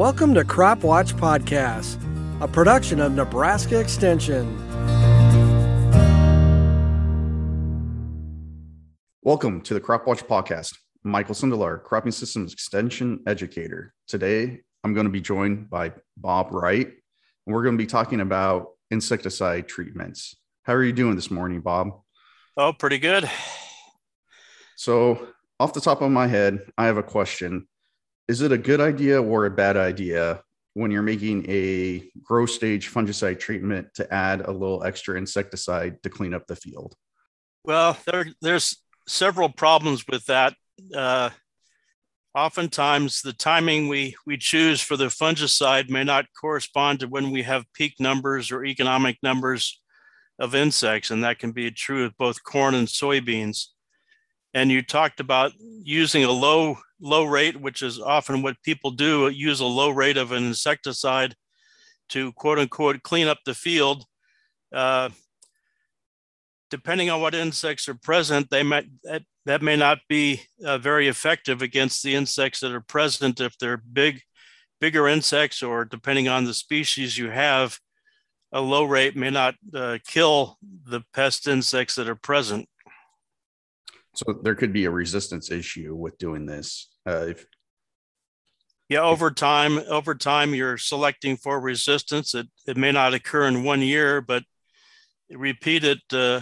Welcome to Crop Watch Podcast, a production of Nebraska Extension. Welcome to the Crop Watch Podcast. I'm Michael Sindelar, Cropping Systems Extension Educator. Today, I'm going to be joined by Bob Wright, and we're going to be talking about insecticide treatments. How are you doing this morning, Bob? Oh, pretty good. So, off the top of my head, I have a question. Is it a good idea or a bad idea when you're making a growth stage fungicide treatment to add a little extra insecticide to clean up the field? Well, there, there's several problems with that. Uh, oftentimes, the timing we, we choose for the fungicide may not correspond to when we have peak numbers or economic numbers of insects, and that can be true with both corn and soybeans and you talked about using a low low rate which is often what people do use a low rate of an insecticide to quote unquote clean up the field. Uh, depending on what insects are present they might that, that may not be uh, very effective against the insects that are present. If they're big bigger insects or depending on the species you have a low rate may not uh, kill the pest insects that are present so there could be a resistance issue with doing this. Uh, if yeah, over time, over time, you're selecting for resistance. It it may not occur in one year, but repeated uh,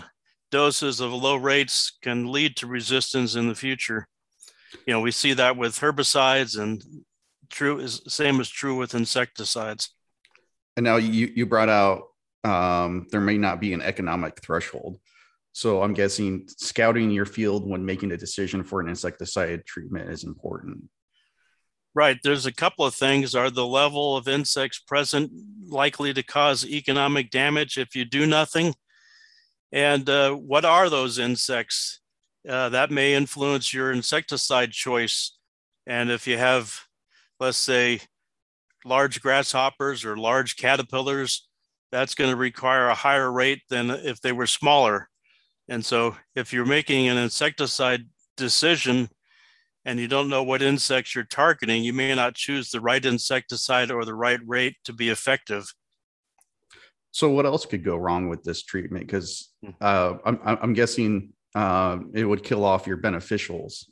doses of low rates can lead to resistance in the future. You know, we see that with herbicides, and true is same is true with insecticides. And now you you brought out um, there may not be an economic threshold. So I'm guessing scouting your field when making a decision for an insecticide treatment is important. Right. There's a couple of things. Are the level of insects present likely to cause economic damage if you do nothing? And uh, what are those insects? Uh, that may influence your insecticide choice. And if you have, let's say, large grasshoppers or large caterpillars, that's going to require a higher rate than if they were smaller. And so if you're making an insecticide decision and you don't know what insects you're targeting, you may not choose the right insecticide or the right rate to be effective. So what else could go wrong with this treatment? Because hmm. uh, I'm, I'm guessing uh, it would kill off your beneficials.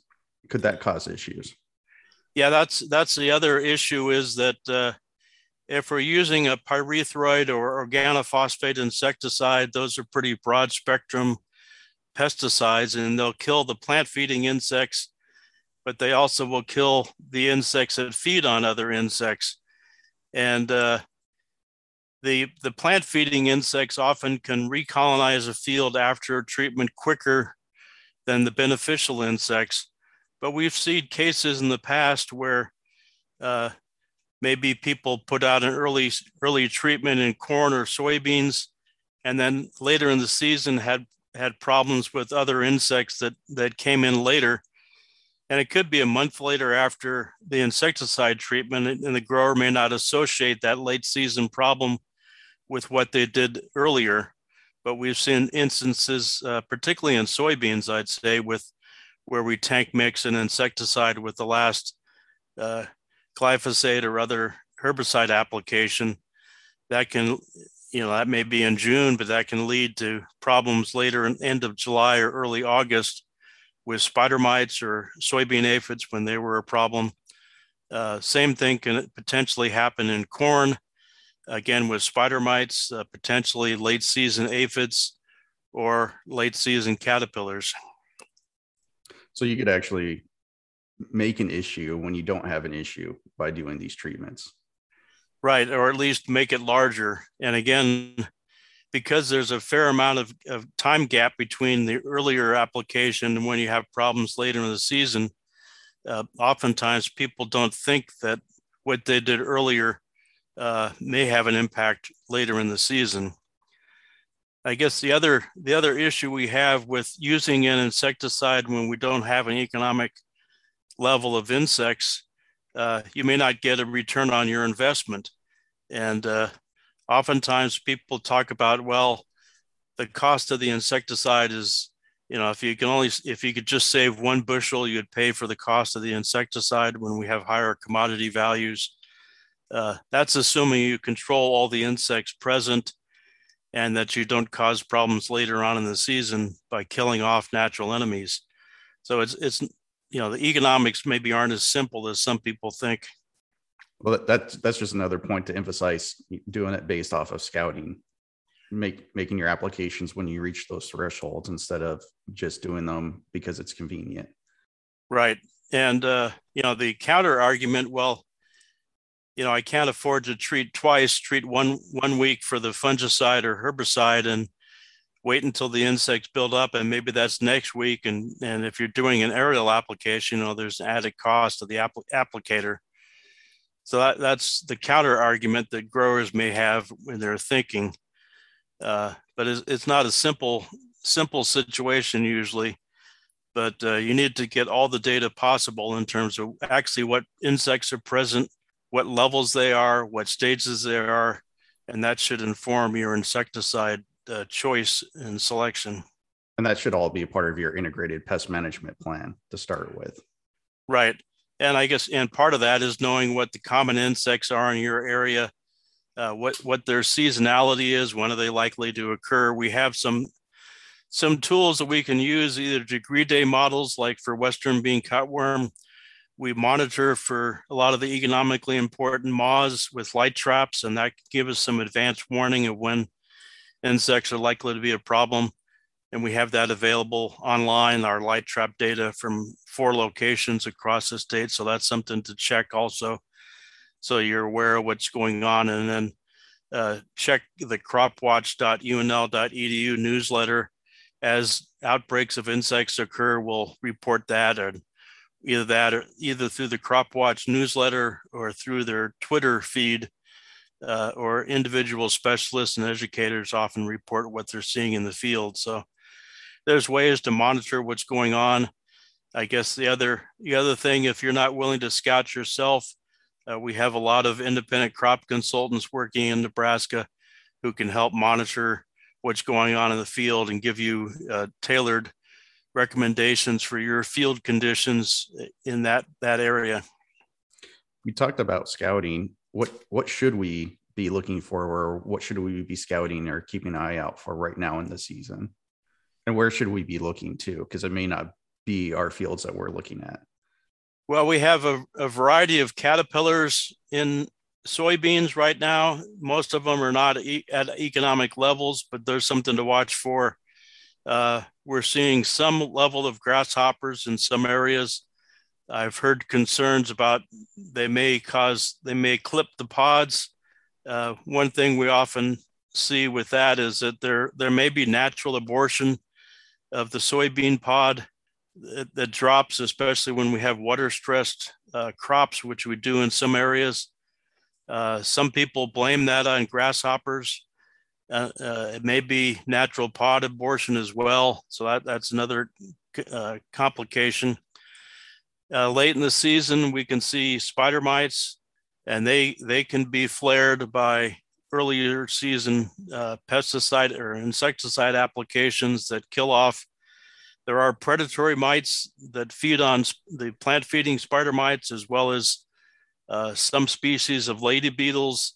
Could that cause issues? Yeah, that's that's the other issue is that uh, if we're using a pyrethroid or organophosphate insecticide, those are pretty broad spectrum pesticides and they'll kill the plant feeding insects, but they also will kill the insects that feed on other insects. And uh, the, the plant feeding insects often can recolonize a field after treatment quicker than the beneficial insects. But we've seen cases in the past where uh, maybe people put out an early early treatment in corn or soybeans, and then later in the season had had problems with other insects that that came in later. And it could be a month later after the insecticide treatment and the grower may not associate that late season problem with what they did earlier. But we've seen instances uh, particularly in soybeans i'd say with where we tank mix an insecticide with the last uh, glyphosate or other herbicide application that can you know that may be in June, but that can lead to problems later in end of July or early August with spider mites or soybean aphids when they were a problem. Uh, same thing can potentially happen in corn, again with spider mites, uh, potentially late season aphids or late season caterpillars. So you could actually make an issue when you don't have an issue by doing these treatments. Right, or at least make it larger. And again, because there's a fair amount of, of time gap between the earlier application and when you have problems later in the season, uh, oftentimes people don't think that what they did earlier uh, may have an impact later in the season. I guess the other the other issue we have with using an insecticide when we don't have an economic level of insects uh, you may not get a return on your investment. And uh, oftentimes people talk about, well, the cost of the insecticide is, you know, if you can only, if you could just save one bushel, you'd pay for the cost of the insecticide when we have higher commodity values. Uh, that's assuming you control all the insects present and that you don't cause problems later on in the season by killing off natural enemies. So it's it's you know the economics maybe aren't as simple as some people think. Well, that's that's just another point to emphasize doing it based off of scouting, make making your applications when you reach those thresholds instead of just doing them because it's convenient. Right, and uh, you know the counter argument. Well, you know I can't afford to treat twice. Treat one one week for the fungicide or herbicide, and wait until the insects build up and maybe that's next week and and if you're doing an aerial application you know there's added cost to the applicator. So that, that's the counter argument that growers may have when they're thinking. Uh, but it's, it's not a simple simple situation usually but uh, you need to get all the data possible in terms of actually what insects are present what levels they are what stages they are and that should inform your insecticide uh, choice and selection. And that should all be a part of your integrated pest management plan to start with. Right. And I guess, and part of that is knowing what the common insects are in your area, uh, what what their seasonality is, when are they likely to occur. We have some some tools that we can use, either degree day models like for Western bean cutworm. We monitor for a lot of the economically important moths with light traps, and that give us some advanced warning of when insects are likely to be a problem. And we have that available online, our light trap data from four locations across the state. So that's something to check also. So you're aware of what's going on. And then uh, check the cropwatch.unl.edu newsletter. As outbreaks of insects occur, we'll report that or either that or either through the CropWatch newsletter or through their Twitter feed uh, or individual specialists and educators often report what they're seeing in the field. So there's ways to monitor what's going on. I guess the other the other thing, if you're not willing to scout yourself, uh, we have a lot of independent crop consultants working in Nebraska who can help monitor what's going on in the field and give you uh, tailored recommendations for your field conditions in that that area. We talked about scouting what what should we be looking for or what should we be scouting or keeping an eye out for right now in the season? And where should we be looking to? Because it may not be our fields that we're looking at. Well we have a, a variety of caterpillars in soybeans right now. Most of them are not e- at economic levels but there's something to watch for. Uh, we're seeing some level of grasshoppers in some areas I've heard concerns about they may cause they may clip the pods. Uh, one thing we often see with that is that there there may be natural abortion of the soybean pod that, that drops, especially when we have water stressed uh, crops, which we do in some areas. Uh, some people blame that on grasshoppers. Uh, uh, it may be natural pod abortion as well, so that, that's another uh, complication. Uh, late in the season, we can see spider mites, and they they can be flared by earlier season uh, pesticide or insecticide applications that kill off. There are predatory mites that feed on the plant feeding spider mites, as well as uh, some species of lady beetles,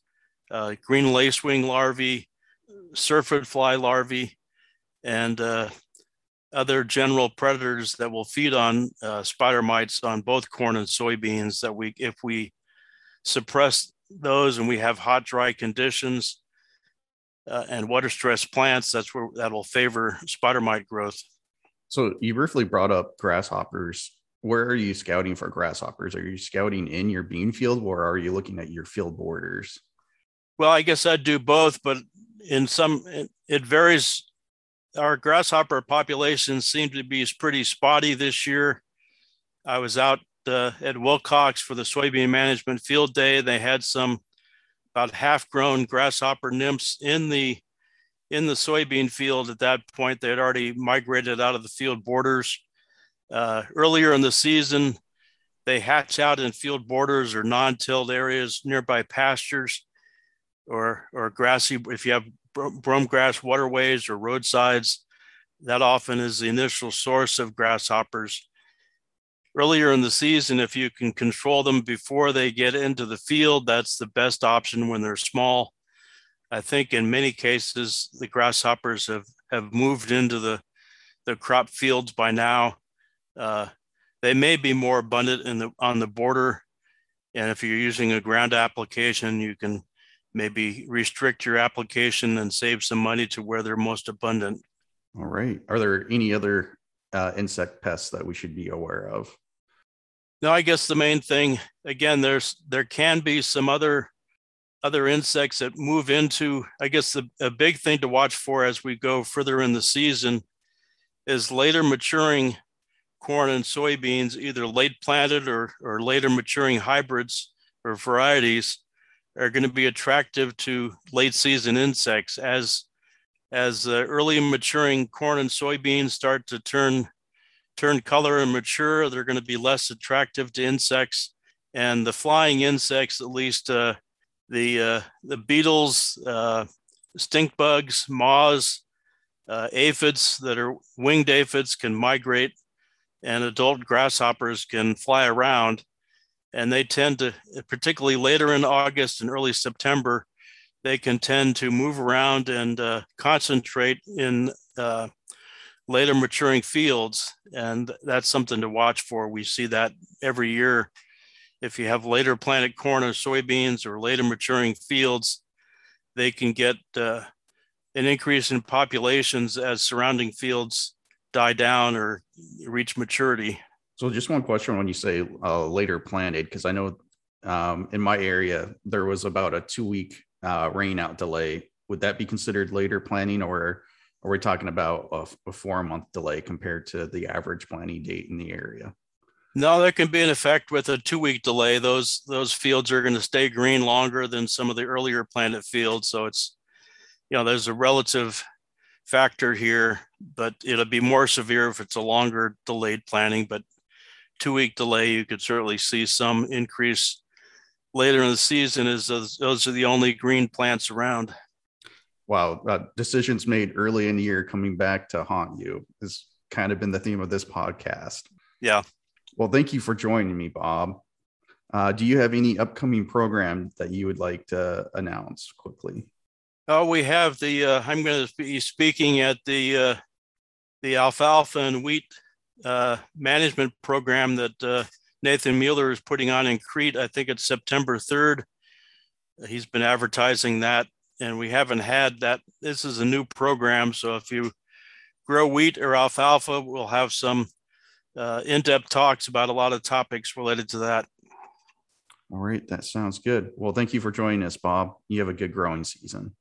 uh, green lacewing larvae, syrphid fly larvae, and uh, other general predators that will feed on uh, spider mites on both corn and soybeans that we if we suppress those and we have hot dry conditions uh, and water stress plants that's where that will favor spider mite growth. So you briefly brought up grasshoppers. Where are you scouting for grasshoppers? Are you scouting in your bean field or are you looking at your field borders? Well i guess i'd do both but in some it, it varies our grasshopper populations seem to be pretty spotty this year. I was out uh, at Wilcox for the soybean management field day. They had some about half-grown grasshopper nymphs in the in the soybean field at that point. They had already migrated out of the field borders. Uh, earlier in the season, they hatch out in field borders or non-tilled areas nearby pastures or or grassy. If you have brome grass waterways or roadsides. That often is the initial source of grasshoppers. earlier in the season, if you can control them before they get into the field, that's the best option when they're small. I think in many cases, the grasshoppers have, have moved into the, the crop fields by now. Uh, they may be more abundant in the, on the border. And if you're using a ground application, you can maybe restrict your application and save some money to where they're most abundant. All right. Are there any other uh, insect pests that we should be aware of? No, I guess the main thing again, there's there can be some other other insects that move into. I guess the a big thing to watch for as we go further in the season is later maturing corn and soybeans, either late planted or or later maturing hybrids or varieties, are going to be attractive to late season insects as as uh, early maturing corn and soybeans start to turn turn color and mature, they're going to be less attractive to insects. And the flying insects, at least uh, the uh, the beetles, uh, stink bugs, moths, uh, aphids that are winged aphids can migrate, and adult grasshoppers can fly around. And they tend to, particularly later in August and early September, they can tend to move around and uh, concentrate in uh, later maturing fields. And that's something to watch for. We see that every year. If you have later planted corn or soybeans or later maturing fields, they can get uh, an increase in populations as surrounding fields die down or reach maturity. So, just one question when you say uh, later planted, because I know um, in my area there was about a two week uh, rain out delay. Would that be considered later planting, or are we talking about a, a four month delay compared to the average planting date in the area? No, there can be an effect with a two week delay. Those those fields are going to stay green longer than some of the earlier planted fields. So it's, you know, there's a relative factor here, but it'll be more severe if it's a longer delayed planting. But two week delay, you could certainly see some increase later in the season as those, those are the only green plants around wow, uh, decisions made early in the year coming back to haunt you has kind of been the theme of this podcast. Yeah. Well, thank you for joining me, Bob. Uh, do you have any upcoming program that you would like to announce quickly? Oh, we have the. Uh, I'm going to be speaking at the uh, the alfalfa and wheat uh, management program that uh, Nathan Mueller is putting on in Crete. I think it's September 3rd. He's been advertising that and we haven't had that. This is a new program, so if you grow wheat or alfalfa, we'll have some uh, in-depth talks about a lot of topics related to that. All right, that sounds good. Well, thank you for joining us, Bob. You have a good growing season.